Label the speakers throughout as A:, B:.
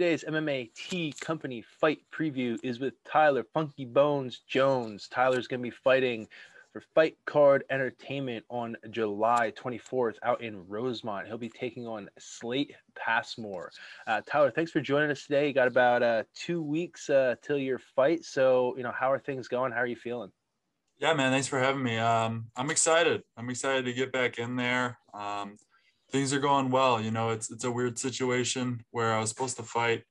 A: Today's MMA T Company fight preview is with Tyler Funky Bones Jones. Tyler's going to be fighting for Fight Card Entertainment on July 24th out in Rosemont. He'll be taking on Slate Passmore. Uh, Tyler, thanks for joining us today. You got about uh, two weeks uh, till your fight. So, you know, how are things going? How are you feeling?
B: Yeah, man. Thanks for having me. Um, I'm excited. I'm excited to get back in there. Um, things are going well. You know, it's it's a weird situation where I was supposed to fight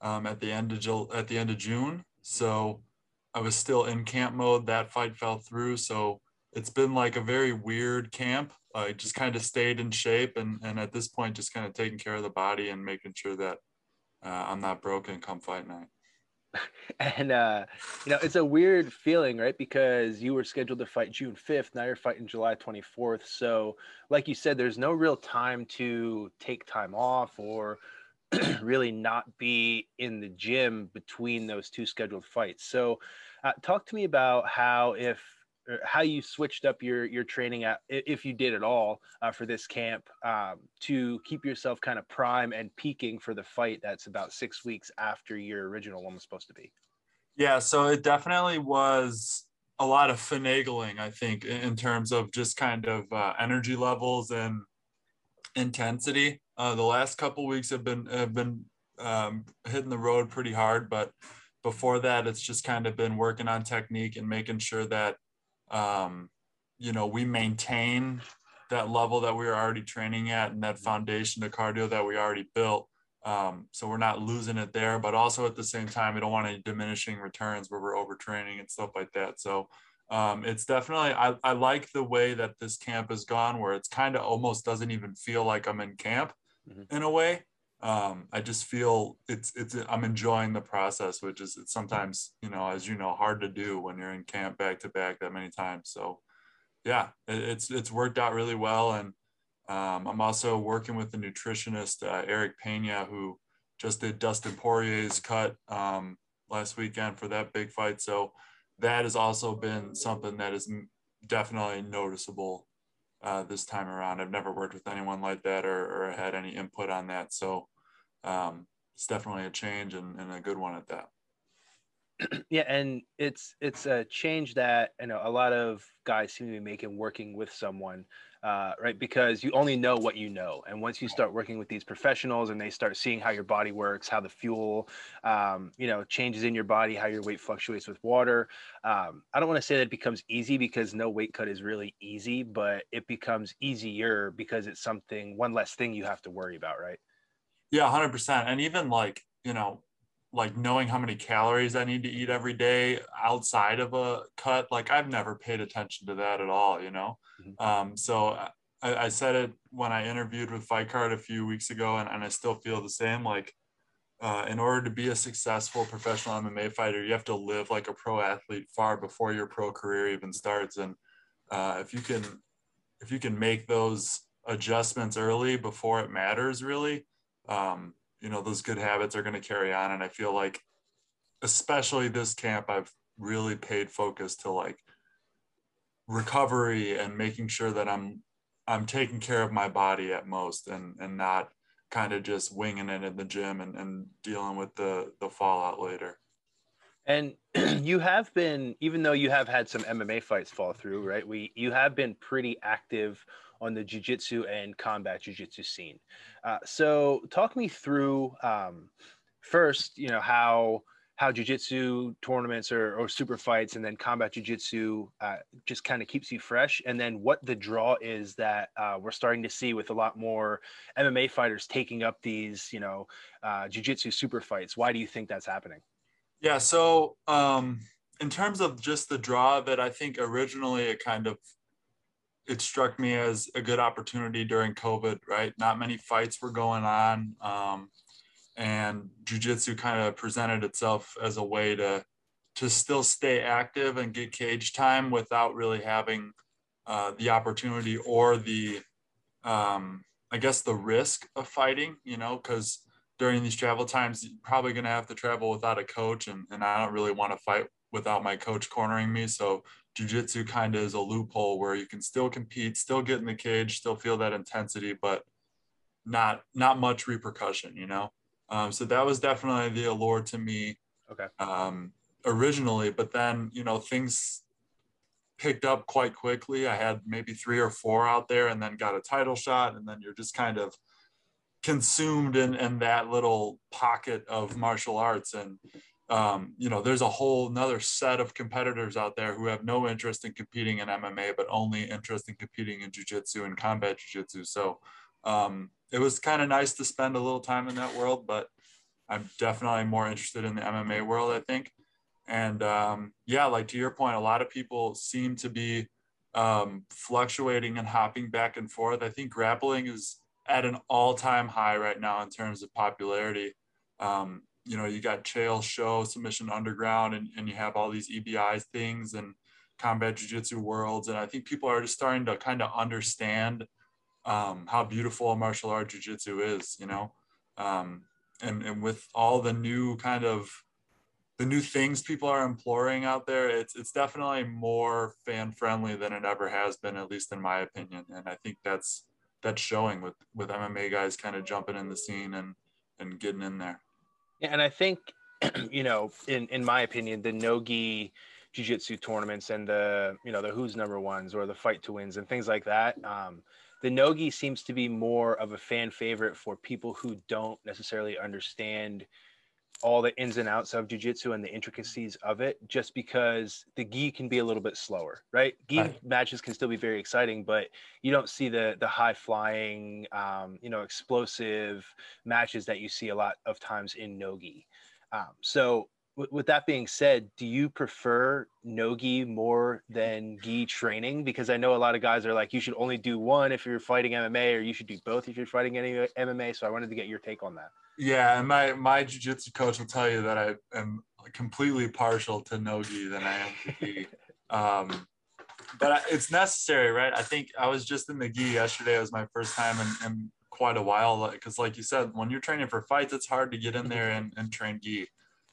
B: um, at the end of at the end of June, so I was still in camp mode. That fight fell through, so it's been like a very weird camp. I just kind of stayed in shape, and and at this point, just kind of taking care of the body and making sure that uh, I'm not broken come fight night.
A: and uh, you know it's a weird feeling right? Because you were scheduled to fight june 5th now you're fighting july 24th so like you said there's no real time to take time off or really not be in the gym between those two scheduled fights. So uh, talk to me about how if how you switched up your your training at, if you did at all uh, for this camp um, to keep yourself kind of prime and peaking for the fight that's about six weeks after your original one was supposed to be?
B: Yeah so it definitely was a lot of finagling i think in terms of just kind of uh, energy levels and intensity. Uh, the last couple weeks have been have been um, hitting the road pretty hard but before that it's just kind of been working on technique and making sure that um, you know, we maintain that level that we were already training at and that foundation of cardio that we already built. Um, so we're not losing it there, but also at the same time, we don't want any diminishing returns where we're overtraining and stuff like that. So um, it's definitely, I, I like the way that this camp has gone where it's kind of almost doesn't even feel like I'm in camp mm-hmm. in a way um, I just feel it's it's I'm enjoying the process, which is it's sometimes you know as you know hard to do when you're in camp back to back that many times. So yeah, it, it's it's worked out really well, and um, I'm also working with the nutritionist uh, Eric Pena who just did Dustin Poirier's cut um, last weekend for that big fight. So that has also been something that is definitely noticeable uh, this time around. I've never worked with anyone like that or, or had any input on that. So um, it's definitely a change and, and a good one at that.
A: Yeah and it's it's a change that you know a lot of guys seem to be making working with someone uh, right? Because you only know what you know and once you start working with these professionals and they start seeing how your body works how the fuel um, you know changes in your body how your weight fluctuates with water um, i don't want to say that it becomes easy because no weight cut is really easy but it becomes easier because it's something one less thing you have to worry about right
B: yeah, 100%. And even like, you know, like knowing how many calories I need to eat every day outside of a cut, like I've never paid attention to that at all, you know? Mm-hmm. Um, so I, I, said it when I interviewed with Fight Card a few weeks ago, and, and I still feel the same. Like, uh, in order to be a successful professional MMA fighter, you have to live like a pro athlete far before your pro career even starts. And uh, if you can, if you can make those adjustments early before it matters, really, um, you know, those good habits are going to carry on. And I feel like, especially this camp, I've really paid focus to like recovery and making sure that I'm I'm taking care of my body at most and and not kind of just winging it in the gym and, and dealing with the the fallout later.
A: And you have been, even though you have had some MMA fights fall through, right? We you have been pretty active on the jiu-jitsu and combat jiu-jitsu scene. Uh, so talk me through um, first, you know, how how jiu-jitsu tournaments or, or super fights and then combat jiu-jitsu uh, just kind of keeps you fresh. And then what the draw is that uh, we're starting to see with a lot more mma fighters taking up these you know uh, jiu-jitsu super fights. Why do you think that's happening?
B: Yeah so um, in terms of just the draw of it i think originally it kind of it struck me as a good opportunity during COVID, right? Not many fights were going on. Um, and jujitsu kind of presented itself as a way to to still stay active and get cage time without really having uh, the opportunity or the um, I guess the risk of fighting, you know, because during these travel times, you're probably going to have to travel without a coach. And, and I don't really want to fight without my coach cornering me. So jujitsu kind of is a loophole where you can still compete, still get in the cage, still feel that intensity, but not not much repercussion, you know. Um, so that was definitely the allure to me.
A: Okay.
B: Um, originally, but then you know things picked up quite quickly. I had maybe three or four out there, and then got a title shot, and then you're just kind of consumed in, in that little pocket of martial arts and um, you know there's a whole another set of competitors out there who have no interest in competing in mma but only interest in competing in jiu-jitsu and combat jiu-jitsu. So um, it was kind of nice to spend a little time in that world but i'm definitely more interested in the mma world i think. And um, yeah like to your point a lot of people seem to be um, fluctuating and hopping back and forth. I think grappling is at an all-time high right now in terms of popularity. Um, you know, you got Chael Show, Submission Underground, and, and you have all these EBI things and combat jiu-jitsu worlds. And I think people are just starting to kind of understand um, how beautiful martial art jiu-jitsu is, you know? Um, and, and with all the new kind of the new things people are imploring out there, it's it's definitely more fan friendly than it ever has been, at least in my opinion. And I think that's that's showing with with MMA guys kind of jumping in the scene and and getting in there.
A: And I think you know, in in my opinion, the nogi jiu-jitsu tournaments and the you know the who's number ones or the fight to wins and things like that um, the nogi seems to be more of a fan favorite for people who don't necessarily understand all the ins and outs of jujitsu and the intricacies of it, just because the gi can be a little bit slower, right? Gi right. matches can still be very exciting, but you don't see the the high flying, um, you know, explosive matches that you see a lot of times in nogi. Um, so, with that being said, do you prefer nogi more than gi training? Because I know a lot of guys are like, you should only do one if you're fighting MMA, or you should do both if you're fighting any MMA. So, I wanted to get your take on that.
B: Yeah, and my my jiu-jitsu coach will tell you that I am completely partial to nogi than I am to gi. Um, but it's necessary, right? I think I was just in the gi yesterday. It was my first time in, in quite a while. Because, like you said, when you're training for fights, it's hard to get in there and, and train gi.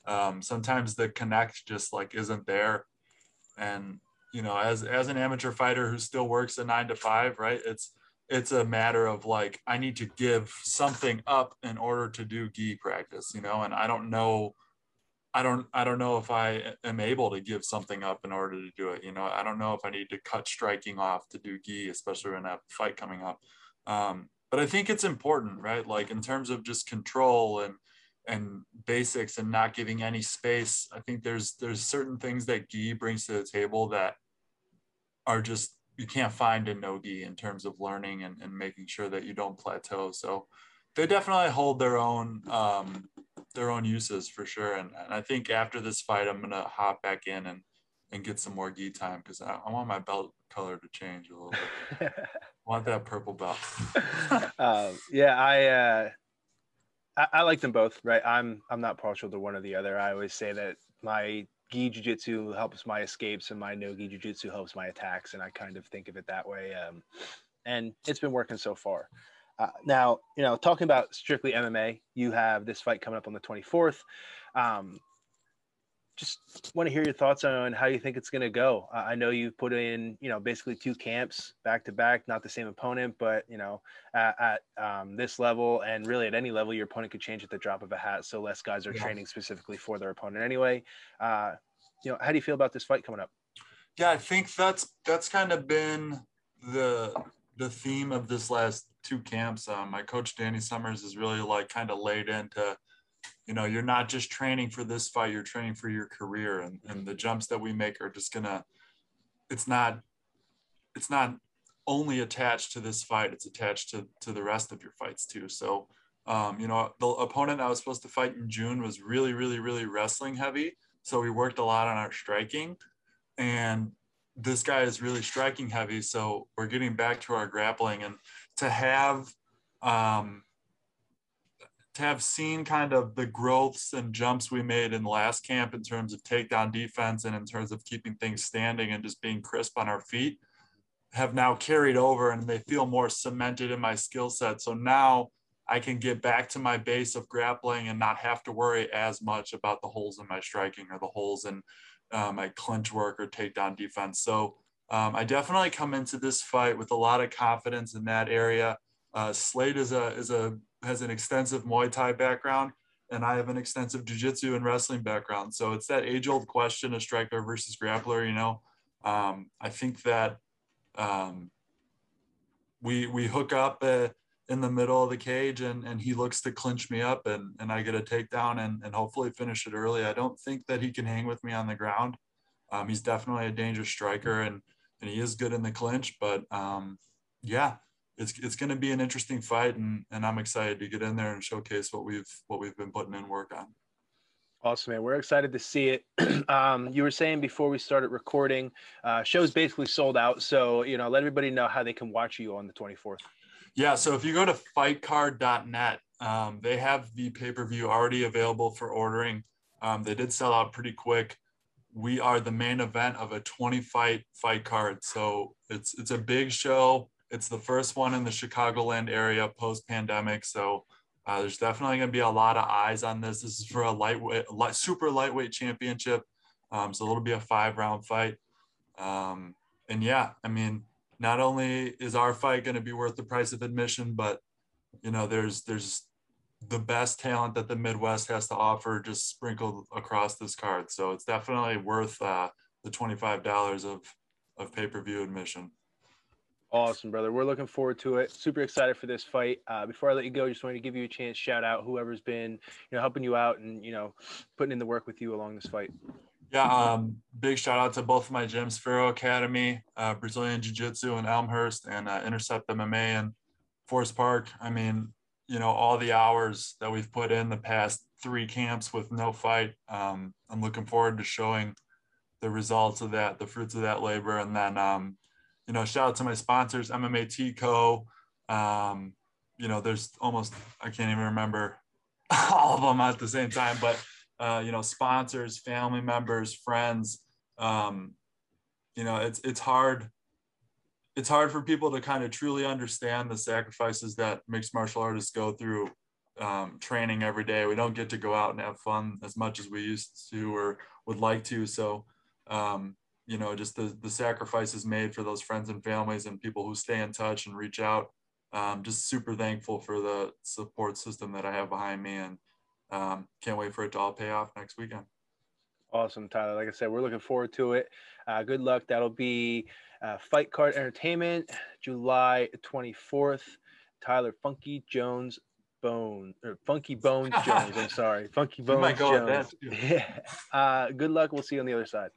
B: Um, sometimes the connect just like isn't there, and you know, as as an amateur fighter who still works a nine to five, right? It's it's a matter of like I need to give something up in order to do gi practice, you know, and I don't know I don't I don't know if I am able to give something up in order to do it. You know, I don't know if I need to cut striking off to do gi, especially when I have a fight coming up. Um, but I think it's important, right? Like in terms of just control and and basics and not giving any space. I think there's there's certain things that gi brings to the table that are just you can't find a nogi in terms of learning and, and making sure that you don't plateau. So they definitely hold their own um, their own uses for sure. And, and, I think after this fight, I'm gonna hop back in and and get some more gi time because I, I, want my belt color to change a little bit. I want that purple belt.
A: um, yeah, I, uh, I I like them both. Right, I'm I'm not partial to one or the other. I always say that my gi jiu-jitsu helps my escapes and my no gi jiu-jitsu helps my attacks and i kind of think of it that way um, and it's been working so far uh, now you know talking about strictly mma you have this fight coming up on the 24th um, just want to hear your thoughts on how you think it's going to go. I know you've put in, you know, basically two camps back to back, not the same opponent, but you know, at, at um, this level and really at any level, your opponent could change at the drop of a hat. So less guys are yeah. training specifically for their opponent anyway. Uh, you know, how do you feel about this fight coming up?
B: Yeah, I think that's that's kind of been the the theme of this last two camps. Um, my coach Danny Summers is really like kind of laid into you know you're not just training for this fight you're training for your career. And, and the jumps that we make are just gonna it's not it's not only attached to this fight it's attached to to the rest of your fights too. So um, you know the opponent i was supposed to fight in june was really really really wrestling heavy. So we worked a lot on our striking and this guy is really striking heavy. So we're getting back to our grappling and to have um, have seen kind of the growths and jumps we made in last camp in terms of takedown defense and in terms of keeping things standing and just being crisp on our feet have now carried over and they feel more cemented in my skill set. So now I can get back to my base of grappling and not have to worry as much about the holes in my striking or the holes in uh, my clinch work or takedown defense. So um, I definitely come into this fight with a lot of confidence in that area. Uh, Slade is a is a has an extensive Muay Thai background. and I have an extensive jujitsu and wrestling background. So it's that age old question of striker versus grappler. You know, um, I think that um, we we hook up uh, in the middle of the cage, and and he looks to clinch me up, and and I get a takedown, and and hopefully finish it early. I don't think that he can hang with me on the ground. Um, he's definitely a dangerous striker, and and he is good in the clinch. But um, yeah, it's it's going to be an interesting fight, and and I'm excited to get in there and showcase what we've what we've been putting in work on.
A: Awesome, man. We're excited to see it. um, you were saying before we started recording, uh, show's basically sold out. So, you know, let everybody know how they can watch you on the 24th.
B: Yeah. So if you go to fightcard.net, um, they have the pay per view already available for ordering. Um, they did sell out pretty quick. We are the main event of a 20 fight fight card. So it's it's a big show. It's the first one in the Chicagoland area post pandemic. So uh, there's definitely going to be a lot of eyes on this. This is for a lightweight, light, super lightweight championship. Um, so it'll be a five round fight. Um, and yeah, I mean, not only is our fight going to be worth the price of admission, but you know, there's there's the best talent that the Midwest has to offer just sprinkled across this card. So it's definitely worth uh, the twenty five dollars of of pay per view admission.
A: Awesome, brother. We're looking forward to it. Super excited for this fight. Uh, before I let you go, just wanted to give you a chance, shout out whoever's been, you know, helping you out and you know, putting in the work with you along this fight.
B: Yeah, um, big shout out to both of my gyms, Faro Academy, uh, Brazilian Jiu Jitsu in Elmhurst, and uh, Intercept MMA in Forest Park. I mean, you know, all the hours that we've put in the past three camps with no fight. Um, I'm looking forward to showing the results of that, the fruits of that labor, and then um, you know, shout out to my sponsors, MMA Co. Um, you know, there's almost I can't even remember all of them at the same time, but uh, you know, sponsors, family members, friends. Um, you know, it's it's hard. It's hard for people to kind of truly understand the sacrifices that mixed martial artists go through um, training every day. We don't get to go out and have fun as much as we used to or would like to. So, um, you know just the the sacrifices made for those friends and families and people who stay in touch and reach out um, just super thankful for the support system that i have behind me and um, can't wait for it to all pay off next weekend
A: awesome tyler like i said we're looking forward to it uh, good luck that'll be uh, fight card entertainment july 24th tyler funky jones Bone or Funky Bones Jones. I'm sorry, Funky Bones Jones. Yeah. Uh, good luck. We'll see you on the other side.